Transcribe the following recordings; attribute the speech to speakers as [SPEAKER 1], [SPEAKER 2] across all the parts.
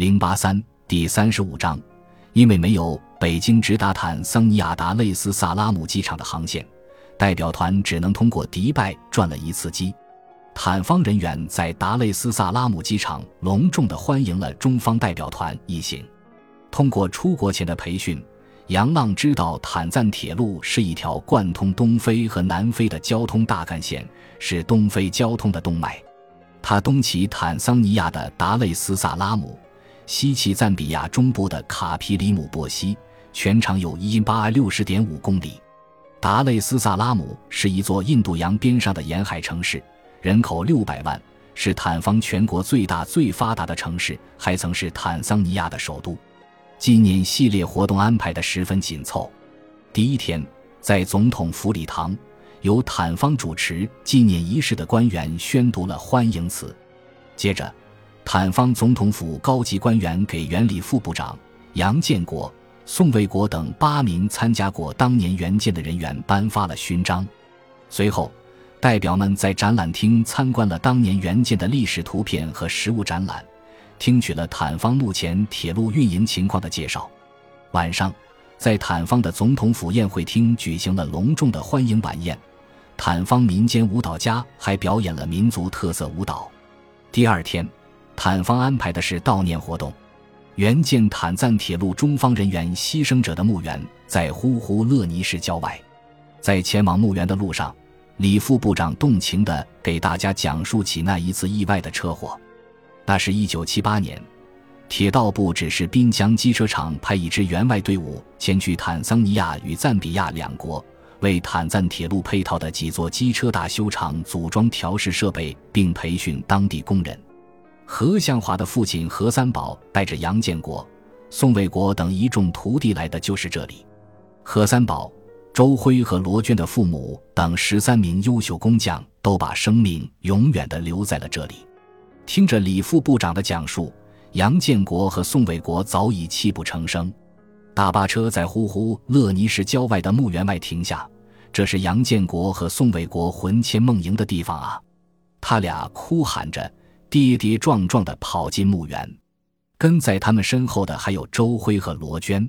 [SPEAKER 1] 零八三第三十五章，因为没有北京直达坦桑尼亚达累斯萨拉姆机场的航线，代表团只能通过迪拜转了一次机。坦方人员在达累斯萨拉姆机场隆重地欢迎了中方代表团一行。通过出国前的培训，杨浪知道坦赞铁路是一条贯通东非和南非的交通大干线，是东非交通的动脉。他东起坦桑尼亚的达累斯萨拉姆。西起赞比亚中部的卡皮里姆波西，全长有一八六十点五公里。达累斯萨拉姆是一座印度洋边上的沿海城市，人口六百万，是坦方全国最大最发达的城市，还曾是坦桑尼亚的首都。纪念系列活动安排的十分紧凑。第一天，在总统府礼堂，由坦方主持纪念仪式的官员宣读了欢迎词，接着。坦方总统府高级官员给原理副部长杨建国、宋卫国等八名参加过当年援建的人员颁发了勋章。随后，代表们在展览厅参观了当年援建的历史图片和实物展览，听取了坦方目前铁路运营情况的介绍。晚上，在坦方的总统府宴会厅举行了隆重的欢迎晚宴，坦方民间舞蹈家还表演了民族特色舞蹈。第二天。坦方安排的是悼念活动，援建坦赞铁路中方人员牺牲者的墓园在呼呼勒尼市郊外。在前往墓园的路上，李副部长动情地给大家讲述起那一次意外的车祸。那是一九七八年，铁道部指示滨江机车厂派一支员外队伍前去坦桑尼亚与赞比亚两国，为坦赞铁路配套的几座机车大修厂组装调试设备，并培训当地工人。何向华的父亲何三宝带着杨建国、宋卫国等一众徒弟来的就是这里。何三宝、周辉和罗娟的父母等十三名优秀工匠都把生命永远的留在了这里。听着李副部长的讲述，杨建国和宋卫国早已泣不成声。大巴车在呼呼勒尼市郊外的墓园外停下，这是杨建国和宋卫国魂牵梦萦的地方啊！他俩哭喊着。跌跌撞撞地跑进墓园，跟在他们身后的还有周辉和罗娟，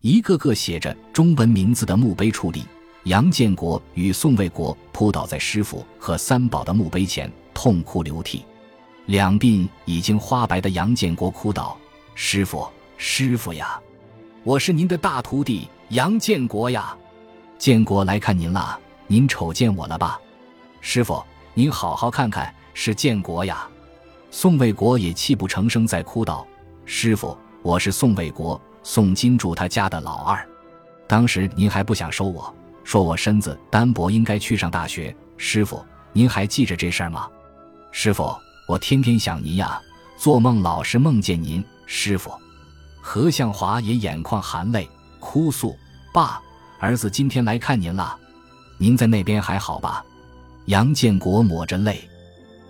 [SPEAKER 1] 一个个写着中文名字的墓碑矗立。杨建国与宋卫国扑倒在师傅和三宝的墓碑前，痛哭流涕。两鬓已经花白的杨建国哭道：“师傅，师傅呀，我是您的大徒弟杨建国呀！建国来看您了，您瞅见我了吧？师傅，您好好看看，是建国呀！”宋卫国也泣不成声，在哭道：“师傅，我是宋卫国，宋金柱他家的老二。当时您还不想收我，说我身子单薄，应该去上大学。师傅，您还记着这事儿吗？师傅，我天天想您呀，做梦老是梦见您。师傅，何向华也眼眶含泪，哭诉：爸，儿子今天来看您了，您在那边还好吧？杨建国抹着泪。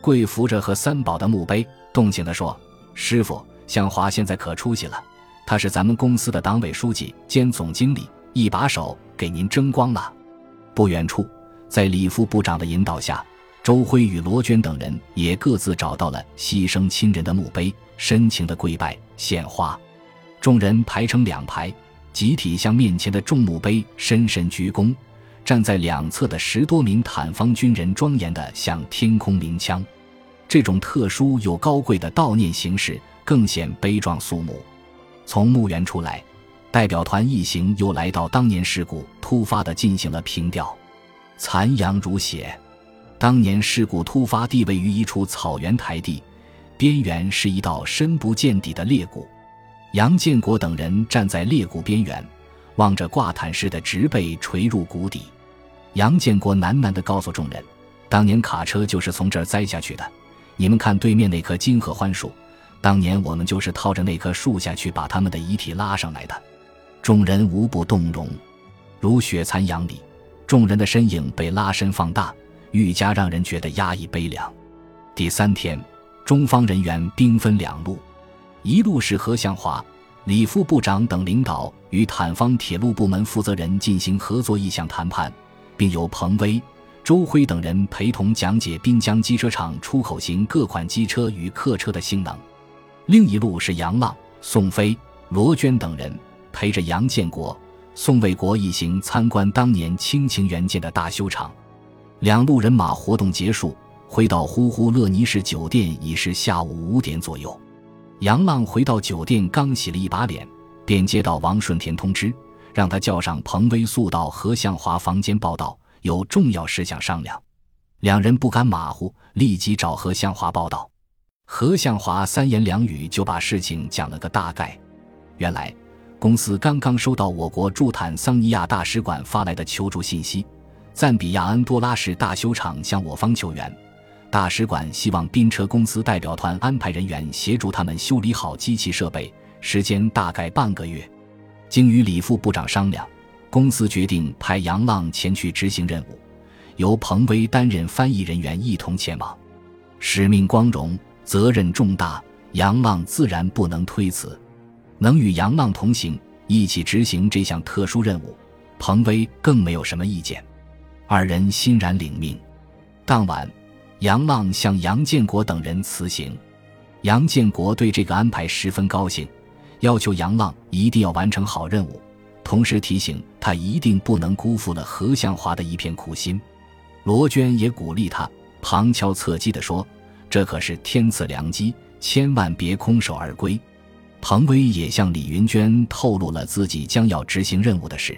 [SPEAKER 1] 跪扶着和三宝的墓碑，动情地说：“师傅，向华现在可出息了，他是咱们公司的党委书记兼总经理，一把手给您争光了。”不远处，在李副部长的引导下，周辉与罗娟等人也各自找到了牺牲亲人的墓碑，深情的跪拜献花。众人排成两排，集体向面前的众墓碑深深鞠躬。站在两侧的十多名坦方军人庄严地向天空鸣枪，这种特殊又高贵的悼念形式更显悲壮肃穆。从墓园出来，代表团一行又来到当年事故突发的进行了凭吊。残阳如血，当年事故突发地位于一处草原台地，边缘是一道深不见底的裂谷。杨建国等人站在裂谷边缘。望着挂毯似的植被垂入谷底，杨建国喃喃地告诉众人：“当年卡车就是从这儿栽下去的。你们看对面那棵金合欢树，当年我们就是套着那棵树下去把他们的遗体拉上来的。”众人无不动容，如雪残阳里，众人的身影被拉伸放大，愈加让人觉得压抑悲凉。第三天，中方人员兵分两路，一路是何向华。李副部长等领导与坦方铁路部门负责人进行合作意向谈判，并由彭威、周辉等人陪同讲解滨江机车厂出口型各款机车与客车的性能。另一路是杨浪、宋飞、罗娟等人陪着杨建国、宋卫国一行参观当年清晴园建的大修厂。两路人马活动结束，回到呼呼乐尼市酒店已是下午五点左右。杨浪回到酒店，刚洗了一把脸，便接到王顺田通知，让他叫上彭威速到何向华房间报道，有重要事项商量。两人不敢马虎，立即找何向华报道。何向华三言两语就把事情讲了个大概。原来，公司刚刚收到我国驻坦桑尼亚大使馆发来的求助信息，赞比亚安多拉市大修厂向我方求援，大使馆希望宾车公司代表团安排人员协助他们修理好机器设备，时间大概半个月。经与李副部长商量，公司决定派杨浪前去执行任务，由彭威担任翻译人员一同前往。使命光荣。责任重大，杨浪自然不能推辞。能与杨浪同行，一起执行这项特殊任务，彭威更没有什么意见。二人欣然领命。当晚，杨浪向杨建国等人辞行。杨建国对这个安排十分高兴，要求杨浪一定要完成好任务，同时提醒他一定不能辜负了何向华的一片苦心。罗娟也鼓励他，旁敲侧击地说。这可是天赐良机，千万别空手而归。彭威也向李云娟透露了自己将要执行任务的事。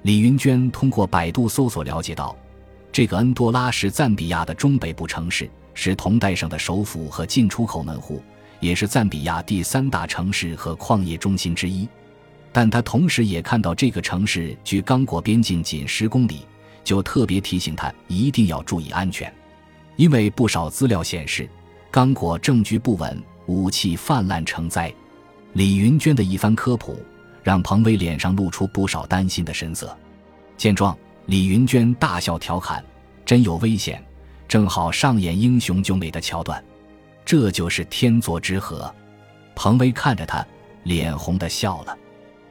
[SPEAKER 1] 李云娟通过百度搜索了解到，这个恩多拉是赞比亚的中北部城市，是同代省的首府和进出口门户，也是赞比亚第三大城市和矿业中心之一。但他同时也看到这个城市距刚果边境仅十公里，就特别提醒他一定要注意安全。因为不少资料显示，刚果政局不稳，武器泛滥成灾。李云娟的一番科普，让彭威脸上露出不少担心的神色。见状，李云娟大笑调侃：“真有危险，正好上演英雄救美的桥段。这就是天作之合。”彭威看着他，脸红的笑了。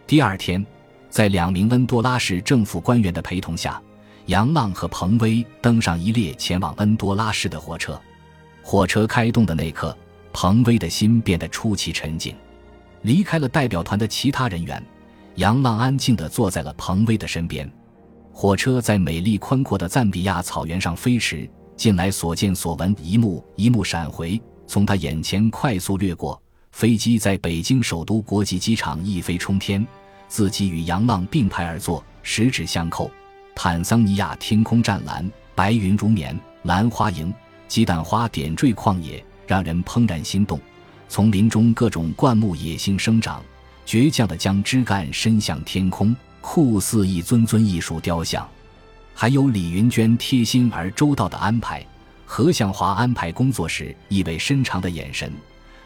[SPEAKER 1] 第二天，在两名恩多拉市政府官员的陪同下。杨浪和彭威登上一列前往恩多拉市的火车，火车开动的那刻，彭威的心变得出奇沉静。离开了代表团的其他人员，杨浪安静地坐在了彭威的身边。火车在美丽宽阔的赞比亚草原上飞驰，近来所见所闻一幕一幕闪回，从他眼前快速掠过。飞机在北京首都国际机场一飞冲天，自己与杨浪并排而坐，十指相扣。坦桑尼亚天空湛蓝，白云如棉，兰花楹，鸡蛋花点缀旷野，让人怦然心动。丛林中各种灌木野性生长，倔强地将枝干伸向天空，酷似一尊尊艺术雕像。还有李云娟贴心而周到的安排，何向华安排工作时意味深长的眼神，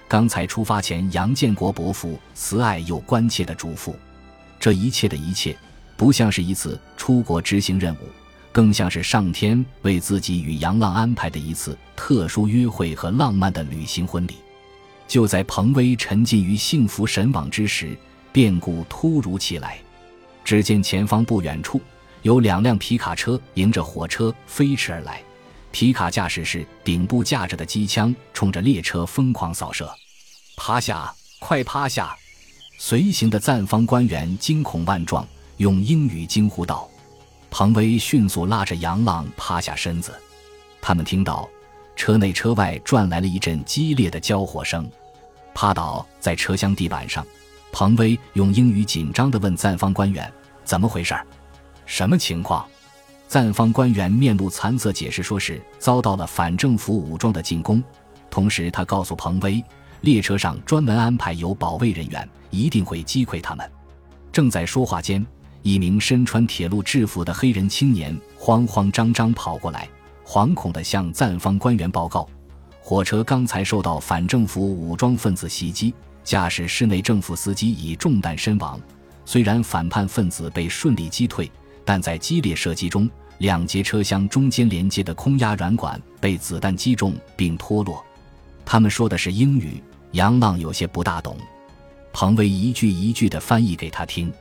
[SPEAKER 1] 刚才出发前杨建国伯父慈爱又关切的嘱咐，这一切的一切。不像是一次出国执行任务，更像是上天为自己与杨浪安排的一次特殊约会和浪漫的旅行婚礼。就在彭威沉浸于幸福神往之时，变故突如其来。只见前方不远处有两辆皮卡车迎着火车飞驰而来，皮卡驾驶室顶部架着的机枪冲着列车疯狂扫射。趴下，快趴下！随行的赞方官员惊恐万状。用英语惊呼道：“彭威迅速拉着杨浪趴下身子。他们听到车内车外传来了一阵激烈的交火声。趴倒在车厢地板上，彭威用英语紧张地问赞方官员：‘怎么回事？什么情况？’赞方官员面露惭色，解释说是遭到了反政府武装的进攻。同时，他告诉彭威，列车上专门安排有保卫人员，一定会击溃他们。正在说话间。”一名身穿铁路制服的黑人青年慌慌张张跑过来，惶恐地向赞方官员报告：火车刚才受到反政府武装分子袭击，驾驶室内政府司机已中弹身亡。虽然反叛分子被顺利击退，但在激烈射击中，两节车厢中间连接的空压软管被子弹击中并脱落。他们说的是英语，杨浪有些不大懂。彭威一句一句地翻译给他听，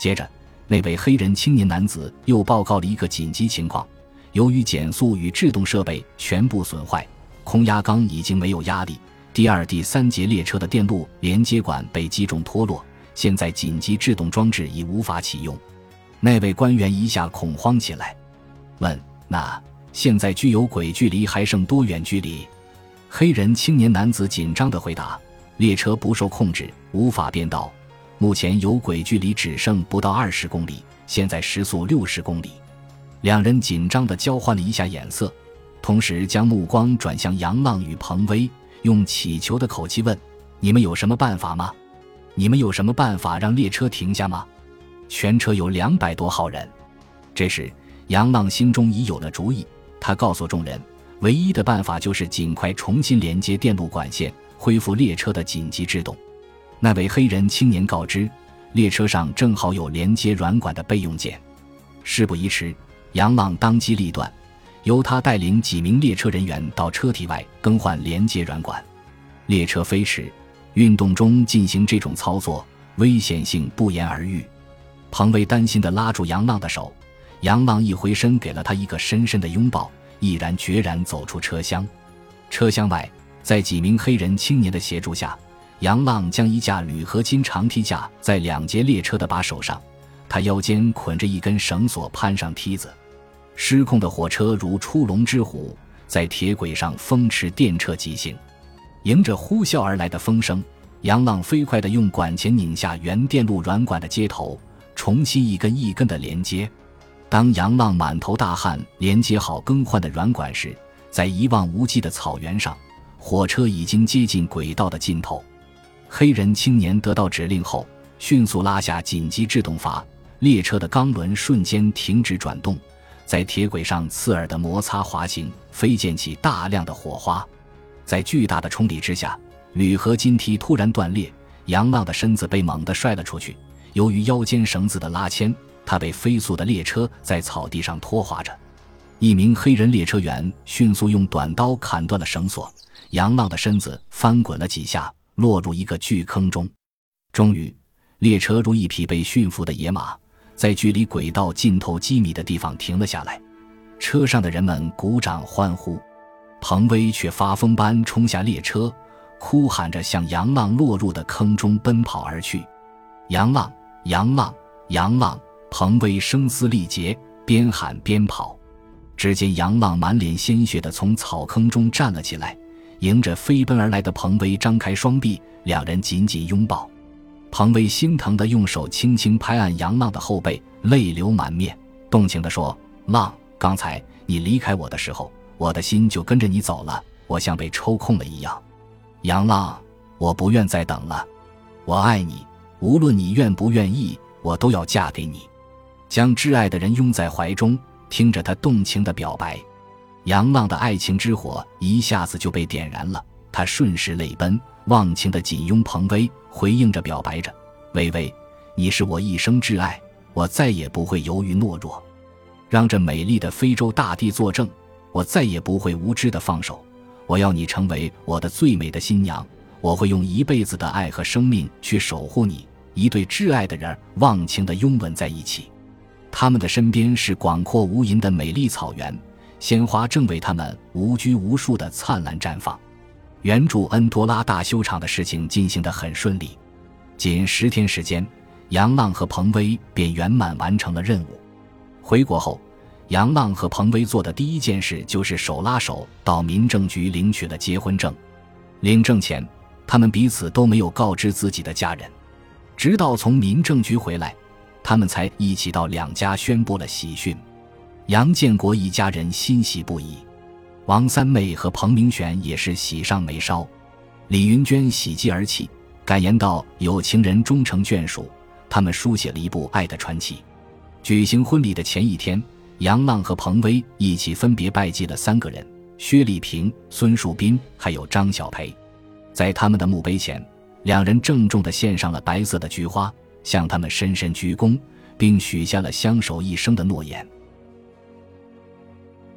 [SPEAKER 1] 接着。那位黑人青年男子又报告了一个紧急情况：由于减速与制动设备全部损坏，空压缸已经没有压力，第二、第三节列车的电路连接管被击中脱落，现在紧急制动装置已无法启用。那位官员一下恐慌起来，问：“那现在具有轨距离还剩多远距离？”黑人青年男子紧张地回答：“列车不受控制，无法变道。目前有轨距离只剩不到二十公里，现在时速六十公里。”两人紧张地交换了一下眼色，同时将目光转向杨浪与彭威，用乞求的口气问：“你们有什么办法吗？你们有什么办法让列车停下吗？”全车有两百多号人。这时，杨浪心中已有了主意，他告诉众人。唯一的办法就是尽快重新连接电路管线，恢复列车的紧急制动。那位黑人青年告知，列车上正好有连接软管的备用件。事不宜迟，杨浪当机立断，由他带领几名列车人员到车体外更换连接软管。列车飞驰，运动中进行这种操作，危险性不言而喻。彭威担心地拉住杨浪的手，杨浪一回身给了他一个深深的拥抱。毅然决然走出车厢，车厢外，在几名黑人青年的协助下，杨浪将一架铝合金长梯架在两节列车的把手上，他腰间捆着一根绳索，攀上梯子。失控的火车如出笼之虎，在铁轨上风驰电掣疾行。迎着呼啸而来的风声，杨浪飞快地用管钳拧下原电路软管的接头，重新一根一根的连接。当杨浪满头大汗连接好更换的软管时，在一望无际的草原上，火车已经接近轨道的尽头。黑人青年得到指令后，迅速拉下紧急制动阀，列车的钢轮瞬间停止转动，在铁轨上刺耳的摩擦滑行，飞溅起大量的火花。在巨大的冲力之下，铝合金梯突然断裂，杨浪的身子被猛地摔了出去。由于腰间绳子的拉牵，他被飞速的列车在草地上拖滑着，一名黑人列车员迅速用短刀砍断了绳索，杨浪的身子翻滚了几下，落入一个巨坑中。终于，列车如一匹被驯服的野马，在距离轨道尽头几米的地方停了下来。车上的人们鼓掌欢呼，彭威却发疯般冲下列车，哭喊着向杨浪落入的坑中奔跑而去。杨浪，杨浪，杨浪！彭威声嘶力竭，边喊边跑。只见杨浪满脸鲜血地从草坑中站了起来，迎着飞奔而来的彭威张开双臂，两人紧紧拥抱。彭威心疼地用手轻轻拍按杨浪的后背，泪流满面，动情地说：“浪，刚才你离开我的时候，我的心就跟着你走了，我像被抽空了一样。杨浪，我不愿再等了，我爱你，无论你愿不愿意，我都要嫁给你。”将挚爱的人拥在怀中，听着他动情的表白，杨浪的爱情之火一下子就被点燃了。他顺势泪奔，忘情的紧拥彭威，回应着表白着：“微微，你是我一生挚爱，我再也不会犹豫懦弱。让这美丽的非洲大地作证，我再也不会无知的放手。我要你成为我的最美的新娘，我会用一辈子的爱和生命去守护你。”一对挚爱的人忘情的拥吻在一起。他们的身边是广阔无垠的美丽草原，鲜花正为他们无拘无束的灿烂绽放。原著恩多拉大修场的事情进行得很顺利，仅十天时间，杨浪和彭威便圆满完成了任务。回国后，杨浪和彭威做的第一件事就是手拉手到民政局领取了结婚证。领证前，他们彼此都没有告知自己的家人，直到从民政局回来。他们才一起到两家宣布了喜讯，杨建国一家人欣喜不已，王三妹和彭明玄也是喜上眉梢，李云娟喜极而泣，感言道：“有情人终成眷属。”他们书写了一部爱的传奇。举行婚礼的前一天，杨浪和彭威一起分别拜祭了三个人：薛丽萍、孙树斌，还有张小培。在他们的墓碑前，两人郑重的献上了白色的菊花。向他们深深鞠躬，并许下了相守一生的诺言。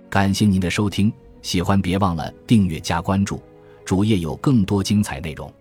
[SPEAKER 1] 感谢您的收听，喜欢别忘了订阅加关注，主页有更多精彩内容。